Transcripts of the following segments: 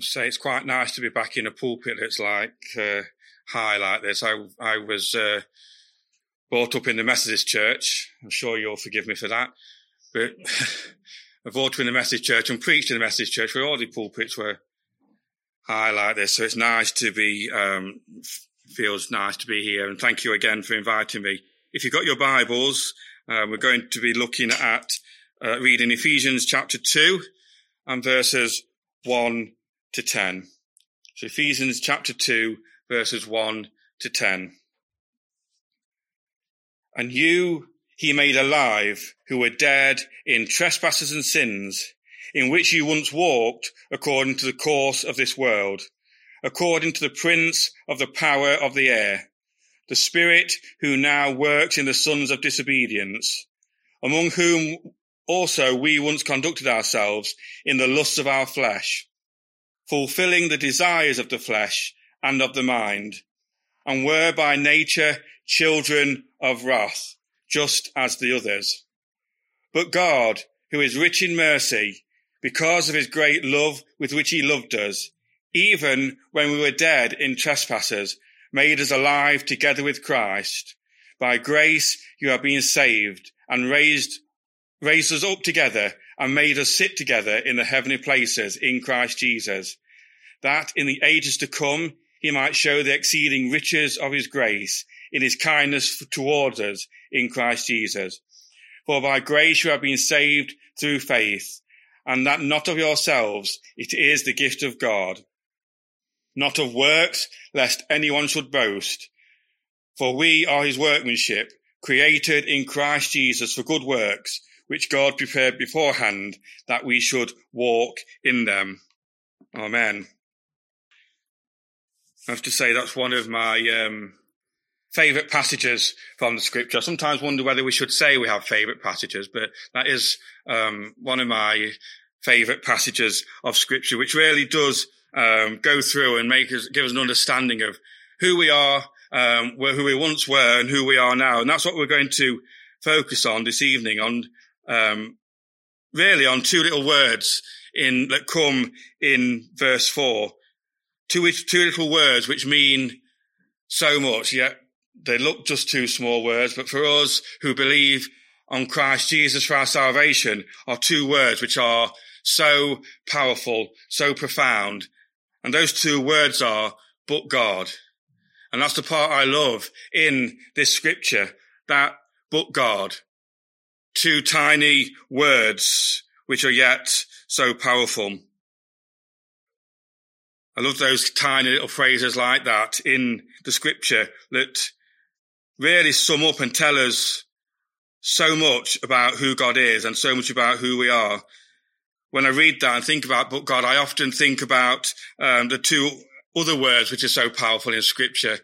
say it's quite nice to be back in a pulpit that's like uh, high like this. I I was uh, brought up in the Methodist Church. I'm sure you'll forgive me for that, but I brought up in the Methodist Church and preached in the Methodist Church where all the pulpits were high like this. So it's nice to be. Um, feels nice to be here, and thank you again for inviting me. If you've got your Bibles, uh, we're going to be looking at uh, reading Ephesians chapter two and verses one to 10. So Ephesians chapter 2, verses 1 to 10. And you he made alive who were dead in trespasses and sins, in which you once walked according to the course of this world, according to the prince of the power of the air, the spirit who now works in the sons of disobedience, among whom also we once conducted ourselves in the lusts of our flesh fulfilling the desires of the flesh and of the mind, and were by nature children of wrath, just as the others. But God, who is rich in mercy, because of his great love with which he loved us, even when we were dead in trespasses, made us alive together with Christ. By grace you have been saved and raised, raised us up together and made us sit together in the heavenly places in Christ Jesus that in the ages to come he might show the exceeding riches of his grace in his kindness towards us in Christ Jesus. For by grace you have been saved through faith, and that not of yourselves, it is the gift of God. Not of works, lest anyone should boast. For we are his workmanship, created in Christ Jesus for good works, which God prepared beforehand that we should walk in them. Amen. I have to say that's one of my um, favourite passages from the scripture. I sometimes wonder whether we should say we have favourite passages, but that is um, one of my favourite passages of scripture, which really does um, go through and make us give us an understanding of who we are, um, who we once were, and who we are now. And that's what we're going to focus on this evening. On um, really on two little words in that come in verse four two, two little words which mean so much, yet they look just two small words. But for us who believe on Christ Jesus for our salvation are two words which are so powerful, so profound. And those two words are, but God. And that's the part I love in this scripture, that but God. Two tiny words which are yet so powerful. I love those tiny little phrases like that in the scripture that really sum up and tell us so much about who God is and so much about who we are. When I read that and think about but God, I often think about um, the two other words which are so powerful in scripture.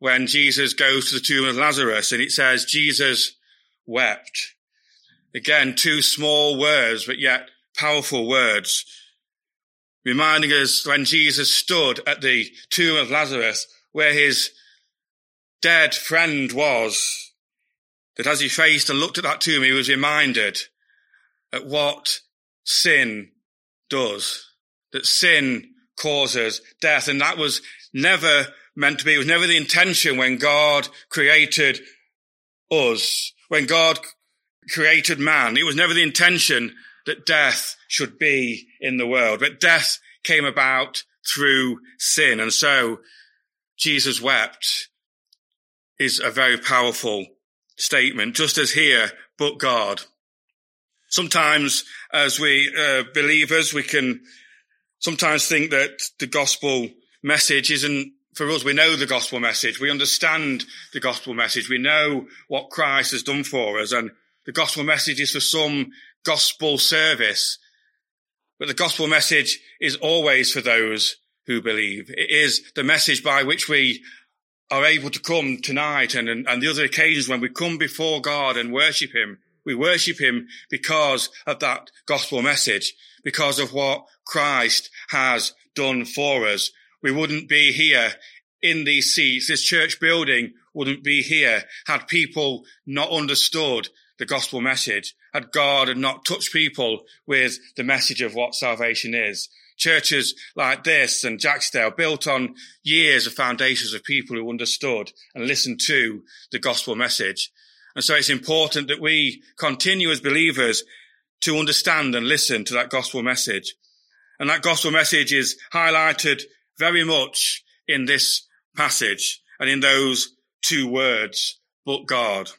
When Jesus goes to the tomb of Lazarus and it says Jesus wept. Again, two small words, but yet powerful words reminding us when Jesus stood at the tomb of Lazarus, where his dead friend was, that as he faced and looked at that tomb, he was reminded at what sin does, that sin causes death. And that was never meant to be. It was never the intention when God created us, when God created man. It was never the intention that death should be in the world. But death came about through sin. And so Jesus wept is a very powerful statement, just as here, but God. Sometimes as we uh, believers, we can sometimes think that the gospel message isn't for us. We know the gospel message. We understand the gospel message. We know what Christ has done for us. And the gospel message is for some gospel service. But the gospel message is always for those who believe. It is the message by which we are able to come tonight and, and, and the other occasions when we come before God and worship Him. We worship Him because of that gospel message, because of what Christ has done for us. We wouldn't be here in these seats. This church building wouldn't be here had people not understood the gospel message, had God had not touched people with the message of what salvation is. Churches like this and Jacksdale built on years of foundations of people who understood and listened to the gospel message. And so it's important that we continue as believers to understand and listen to that gospel message. And that gospel message is highlighted very much in this passage and in those two words, but God.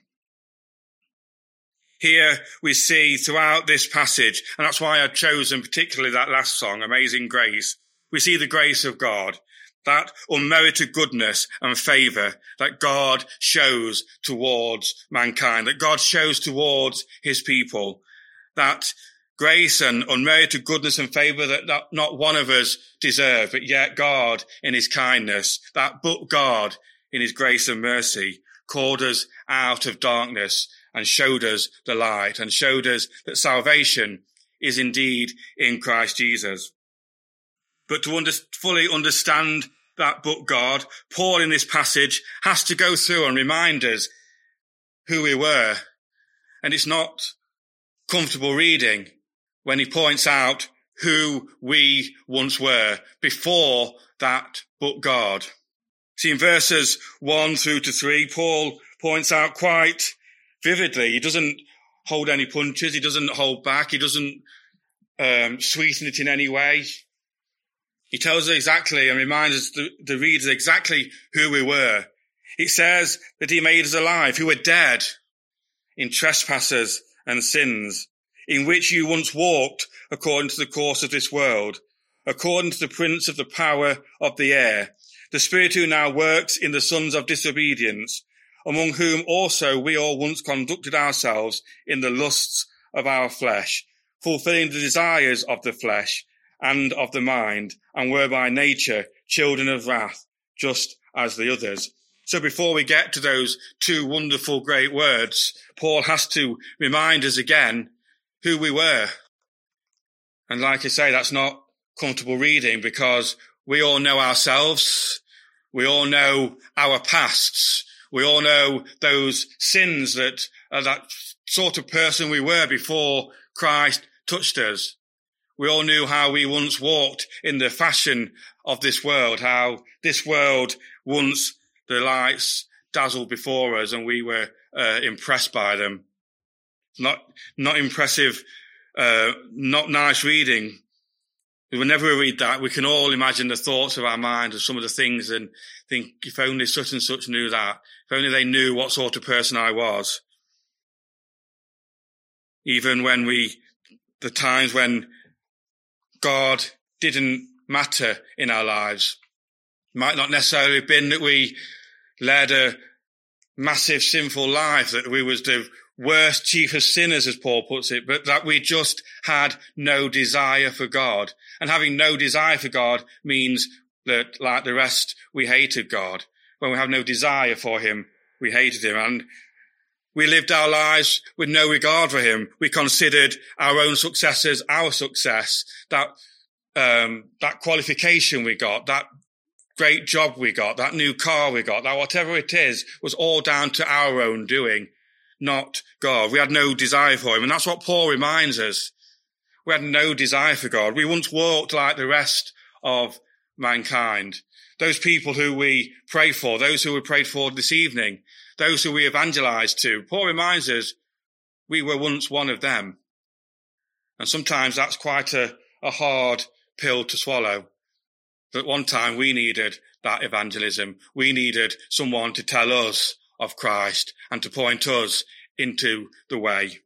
Here we see throughout this passage, and that's why I've chosen particularly that last song, Amazing Grace. We see the grace of God, that unmerited goodness and favor that God shows towards mankind, that God shows towards his people, that grace and unmerited goodness and favor that, that not one of us deserve, but yet God in his kindness, that but God in his grace and mercy called us out of darkness and showed us the light and showed us that salvation is indeed in Christ Jesus. But to under, fully understand that book, God, Paul in this passage has to go through and remind us who we were. And it's not comfortable reading when he points out who we once were before that book, God. See, in verses one through to three, Paul points out quite vividly. He doesn't hold any punches. He doesn't hold back. He doesn't um, sweeten it in any way. He tells us exactly and reminds us the, the readers exactly who we were. It says that he made us alive, who were dead in trespasses and sins, in which you once walked according to the course of this world, according to the prince of the power of the air, the spirit who now works in the sons of disobedience, among whom also we all once conducted ourselves in the lusts of our flesh, fulfilling the desires of the flesh and of the mind, and were by nature children of wrath, just as the others. So before we get to those two wonderful great words, Paul has to remind us again who we were. And like I say, that's not comfortable reading because we all know ourselves. We all know our pasts. We all know those sins that uh, that sort of person we were before Christ touched us. We all knew how we once walked in the fashion of this world, how this world once the lights dazzled before us and we were uh, impressed by them. Not, not impressive, uh, not nice reading. Whenever we read that, we can all imagine the thoughts of our mind of some of the things and think, if only such and such knew that, if only they knew what sort of person I was. Even when we, the times when God didn't matter in our lives, might not necessarily have been that we led a massive sinful life, that we was the worst, chief of sinners, as Paul puts it, but that we just had no desire for God. And having no desire for God means that, like the rest, we hated God. When we have no desire for Him, we hated Him. And we lived our lives with no regard for Him. We considered our own successes our success. That, um, that qualification we got, that great job we got, that new car we got, that whatever it is was all down to our own doing, not God. We had no desire for him. And that's what Paul reminds us. We had no desire for God. We once walked like the rest of mankind. Those people who we pray for, those who we prayed for this evening, those who we evangelized to. Paul reminds us we were once one of them. And sometimes that's quite a, a hard pill to swallow. That one time we needed that evangelism. We needed someone to tell us of Christ and to point us into the way.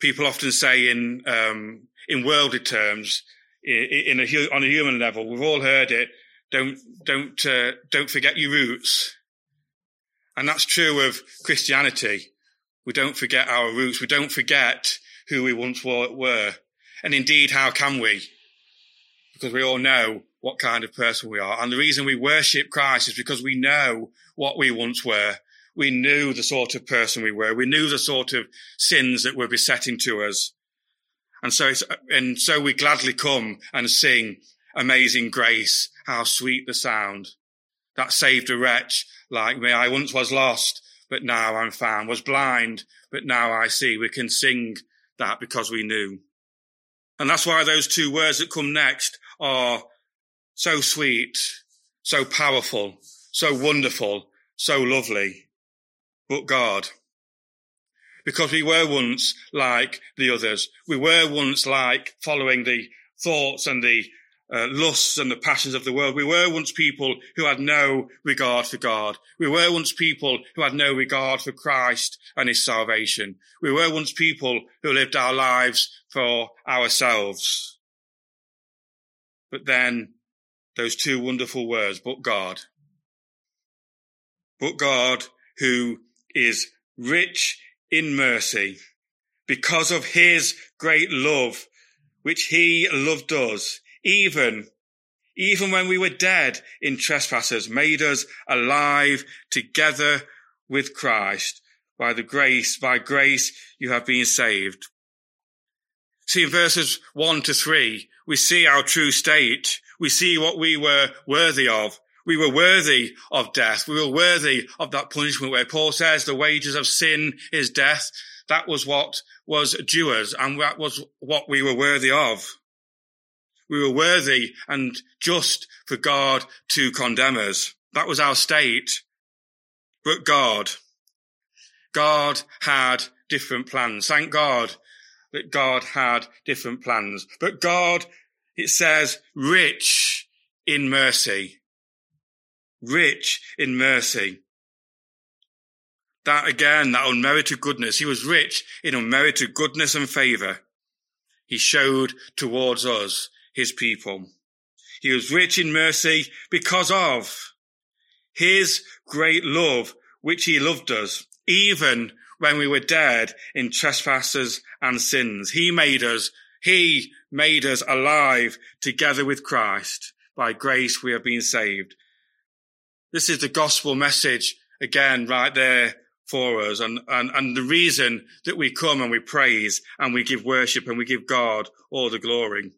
People often say in um, in worldly terms, in a, on a human level, we've all heard it. Don't don't uh, don't forget your roots, and that's true of Christianity. We don't forget our roots. We don't forget who we once were, and indeed, how can we? Because we all know what kind of person we are, and the reason we worship Christ is because we know what we once were. We knew the sort of person we were. We knew the sort of sins that were besetting to us. And so, and so we gladly come and sing amazing grace. How sweet the sound that saved a wretch like me. I once was lost, but now I'm found, was blind, but now I see. We can sing that because we knew. And that's why those two words that come next are so sweet, so powerful, so wonderful, so lovely. But God. Because we were once like the others. We were once like following the thoughts and the uh, lusts and the passions of the world. We were once people who had no regard for God. We were once people who had no regard for Christ and his salvation. We were once people who lived our lives for ourselves. But then those two wonderful words, but God. But God who is rich in mercy because of his great love, which he loved us even, even when we were dead in trespasses, made us alive together with Christ. By the grace, by grace, you have been saved. See, in verses one to three, we see our true state. We see what we were worthy of. We were worthy of death. We were worthy of that punishment where Paul says the wages of sin is death. That was what was due us and that was what we were worthy of we were worthy and just for God to condemn us. That was our state. But God, God had different plans. Thank God that God had different plans. But God, it says, rich in mercy. Rich in mercy. That again, that unmerited goodness. He was rich in unmerited goodness and favor. He showed towards us his people. He was rich in mercy because of his great love, which he loved us, even when we were dead in trespasses and sins. He made us, he made us alive together with Christ. By grace we have been saved. This is the gospel message again right there for us and, and, and the reason that we come and we praise and we give worship and we give God all the glory.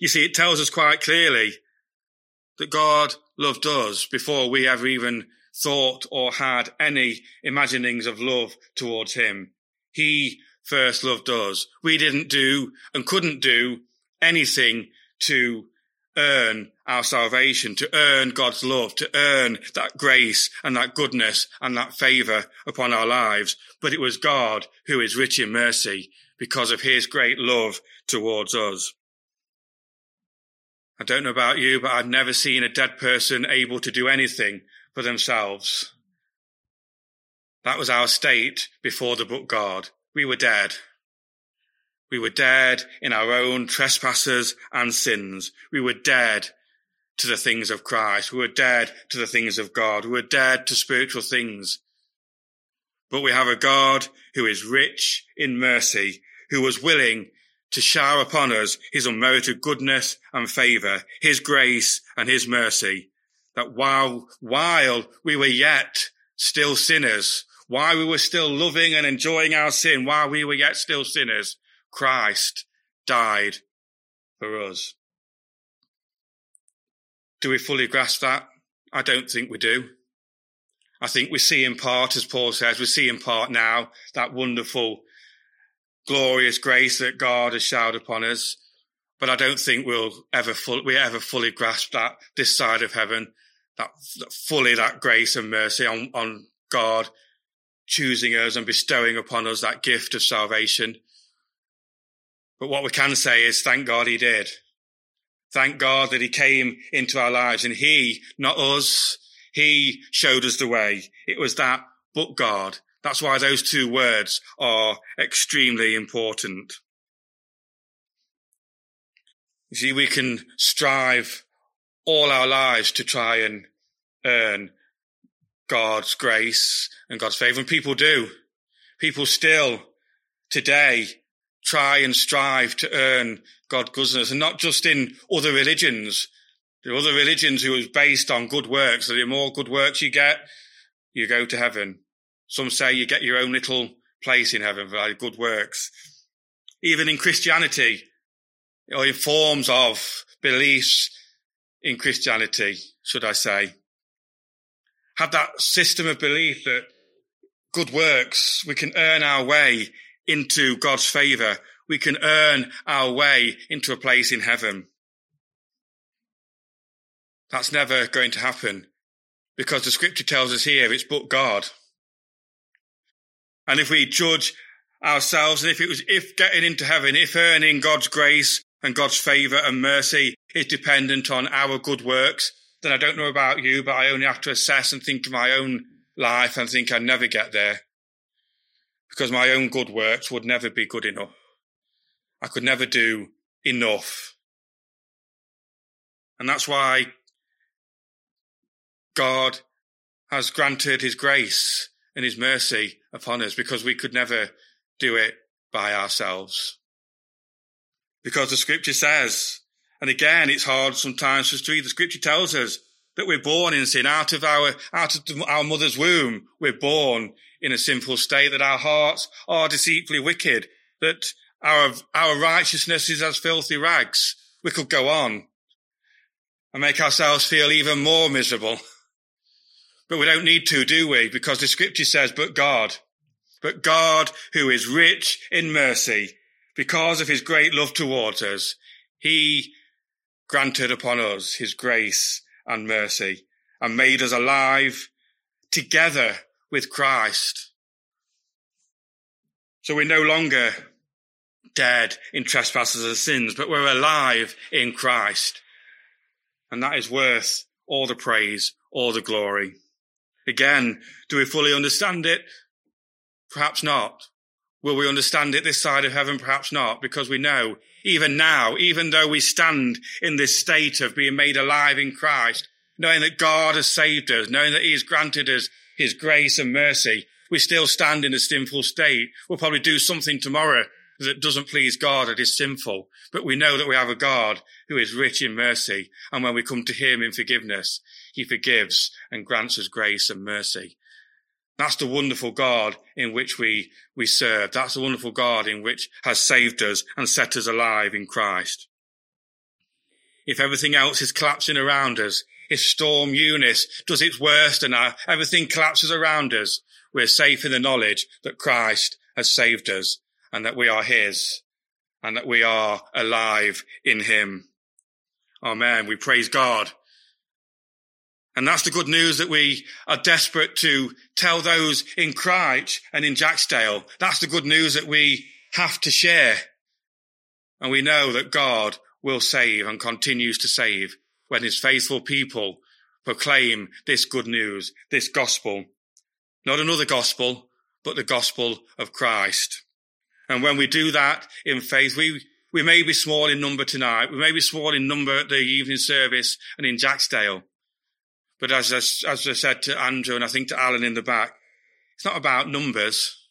You see, it tells us quite clearly that God loved us before we ever even thought or had any imaginings of love towards him. He first loved us. We didn't do and couldn't do anything to earn our salvation, to earn God's love, to earn that grace and that goodness and that favor upon our lives. But it was God who is rich in mercy because of his great love towards us. I don't know about you, but I've never seen a dead person able to do anything for themselves. That was our state before the book God. We were dead. We were dead in our own trespasses and sins. We were dead to the things of Christ. We were dead to the things of God. We were dead to spiritual things. But we have a God who is rich in mercy, who was willing to shower upon us his unmerited goodness and favor, his grace and his mercy, that while, while we were yet still sinners, while we were still loving and enjoying our sin, while we were yet still sinners, Christ died for us. Do we fully grasp that? I don't think we do. I think we see in part, as Paul says, we see in part now that wonderful glorious grace that God has showered upon us. But I don't think we'll ever full, we ever fully grasp that this side of heaven, that, that fully that grace and mercy on, on God choosing us and bestowing upon us that gift of salvation. But what we can say is thank God he did. Thank God that he came into our lives and he, not us, he showed us the way. It was that but God that's why those two words are extremely important. You see, we can strive all our lives to try and earn God's grace and God's favor. And people do. People still today try and strive to earn God's goodness and not just in other religions. There are other religions who is based on good works. The more good works you get, you go to heaven. Some say you get your own little place in heaven for good works. Even in Christianity, or in forms of beliefs in Christianity, should I say, have that system of belief that good works. We can earn our way into God's favor. We can earn our way into a place in heaven. That's never going to happen because the scripture tells us here it's but God. And if we judge ourselves and if it was, if getting into heaven, if earning God's grace and God's favor and mercy is dependent on our good works, then I don't know about you, but I only have to assess and think of my own life and think I'd never get there because my own good works would never be good enough. I could never do enough. And that's why God has granted his grace and his mercy upon us because we could never do it by ourselves. Because the scripture says, and again, it's hard sometimes for us to read. The scripture tells us that we're born in sin out of our, out of our mother's womb. We're born in a sinful state, that our hearts are deceitfully wicked, that our, our righteousness is as filthy rags. We could go on and make ourselves feel even more miserable. But we don't need to, do we? Because the scripture says, but God, but God who is rich in mercy, because of his great love towards us, he granted upon us his grace and mercy and made us alive together with Christ. So we're no longer dead in trespasses and sins, but we're alive in Christ. And that is worth all the praise, all the glory. Again, do we fully understand it? Perhaps not. Will we understand it this side of heaven? Perhaps not, because we know even now, even though we stand in this state of being made alive in Christ, knowing that God has saved us, knowing that he has granted us his grace and mercy, we still stand in a sinful state. We'll probably do something tomorrow that doesn't please God, that is sinful. But we know that we have a God who is rich in mercy. And when we come to him in forgiveness, he forgives and grants us grace and mercy. That's the wonderful God in which we, we serve. That's the wonderful God in which has saved us and set us alive in Christ. If everything else is collapsing around us, if Storm Eunice does its worst and our, everything collapses around us, we're safe in the knowledge that Christ has saved us and that we are his and that we are alive in him. Amen. We praise God. And that's the good news that we are desperate to tell those in Crouch and in Jacksdale. That's the good news that we have to share. And we know that God will save and continues to save when his faithful people proclaim this good news, this gospel. Not another gospel, but the gospel of Christ. And when we do that in faith, we, we may be small in number tonight. We may be small in number at the evening service and in Jacksdale. But as I, as I said to Andrew and I think to Alan in the back, it's not about numbers.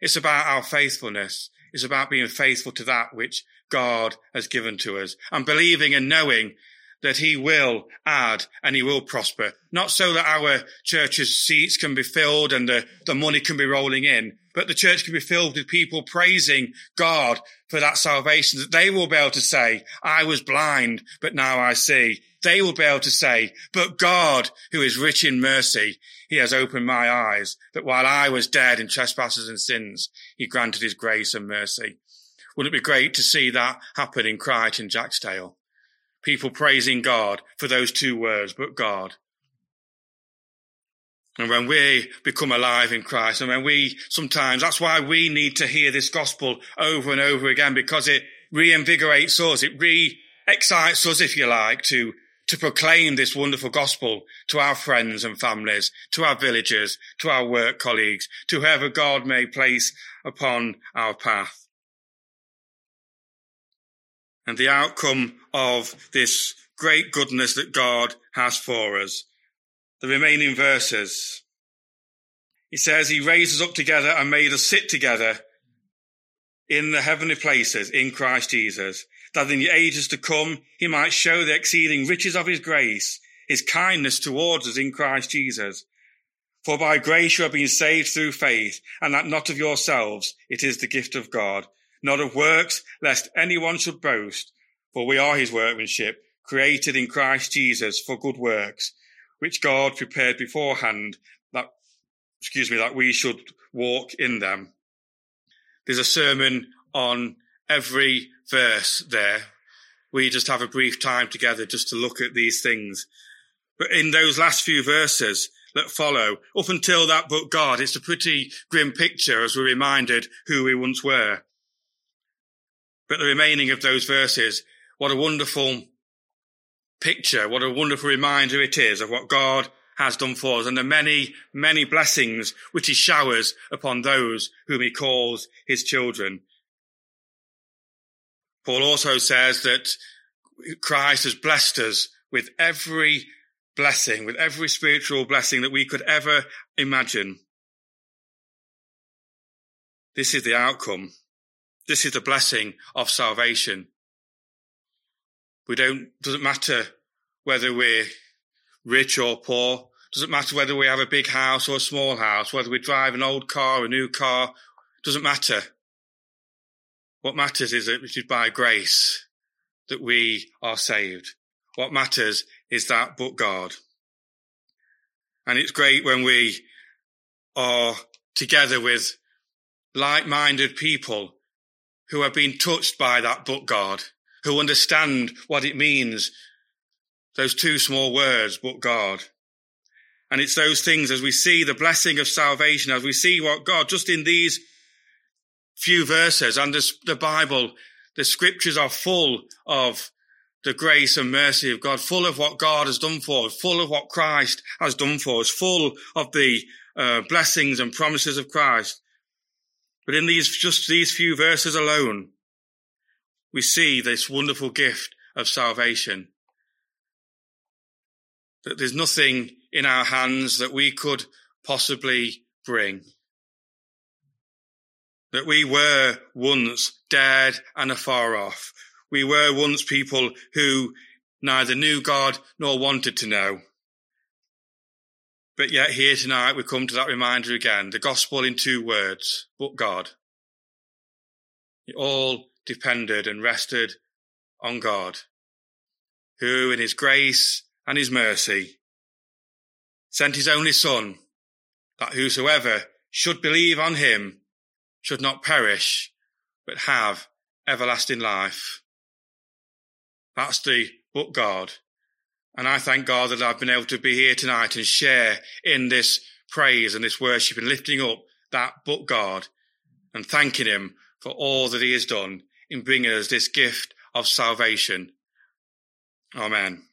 It's about our faithfulness. It's about being faithful to that which God has given to us and believing and knowing that he will add and he will prosper. Not so that our church's seats can be filled and the, the money can be rolling in, but the church can be filled with people praising God for that salvation, that they will be able to say, I was blind, but now I see. They will be able to say, but God, who is rich in mercy, he has opened my eyes, that while I was dead in trespasses and sins, he granted his grace and mercy. Wouldn't it be great to see that happen in Crichton, Jacksdale? People praising God for those two words, but God. And when we become alive in Christ, and when we sometimes, that's why we need to hear this gospel over and over again, because it reinvigorates us. It re-excites us, if you like, to, to proclaim this wonderful gospel to our friends and families, to our villagers, to our work colleagues, to whoever God may place upon our path. And the outcome of this great goodness that God has for us. The remaining verses. He says he raised us up together and made us sit together in the heavenly places in Christ Jesus, that in the ages to come he might show the exceeding riches of his grace, his kindness towards us in Christ Jesus. For by grace you have been saved through faith, and that not of yourselves, it is the gift of God, not of works, lest anyone should boast. For we are his workmanship, created in Christ Jesus for good works, which God prepared beforehand that, excuse me, that we should walk in them. There's a sermon on every verse there. We just have a brief time together just to look at these things. But in those last few verses that follow, up until that book God, it's a pretty grim picture as we're reminded who we once were. But the remaining of those verses, what a wonderful picture, what a wonderful reminder it is of what God has done for us and the many, many blessings which he showers upon those whom he calls his children. Paul also says that Christ has blessed us with every blessing, with every spiritual blessing that we could ever imagine. This is the outcome. This is the blessing of salvation. We don't, doesn't matter whether we're rich or poor. Doesn't matter whether we have a big house or a small house, whether we drive an old car or a new car. Doesn't matter. What matters is that it is by grace that we are saved. What matters is that but God. And it's great when we are together with like-minded people who have been touched by that but God, who understand what it means those two small words, but God. And it's those things as we see the blessing of salvation, as we see what God, just in these few verses and the Bible, the scriptures are full of the grace and mercy of God, full of what God has done for us, full of what Christ has done for us, full of the uh, blessings and promises of Christ. But in these, just these few verses alone, we see this wonderful gift of salvation that there's nothing in our hands that we could possibly bring. That we were once dead and afar off. We were once people who neither knew God nor wanted to know. But yet here tonight we come to that reminder again, the gospel in two words, but God. It all depended and rested on God, who in his grace and his mercy, sent his only Son, that whosoever should believe on him should not perish, but have everlasting life. That's the but God. And I thank God that I've been able to be here tonight and share in this praise and this worship and lifting up that but God and thanking him for all that he has done in bringing us this gift of salvation. Amen.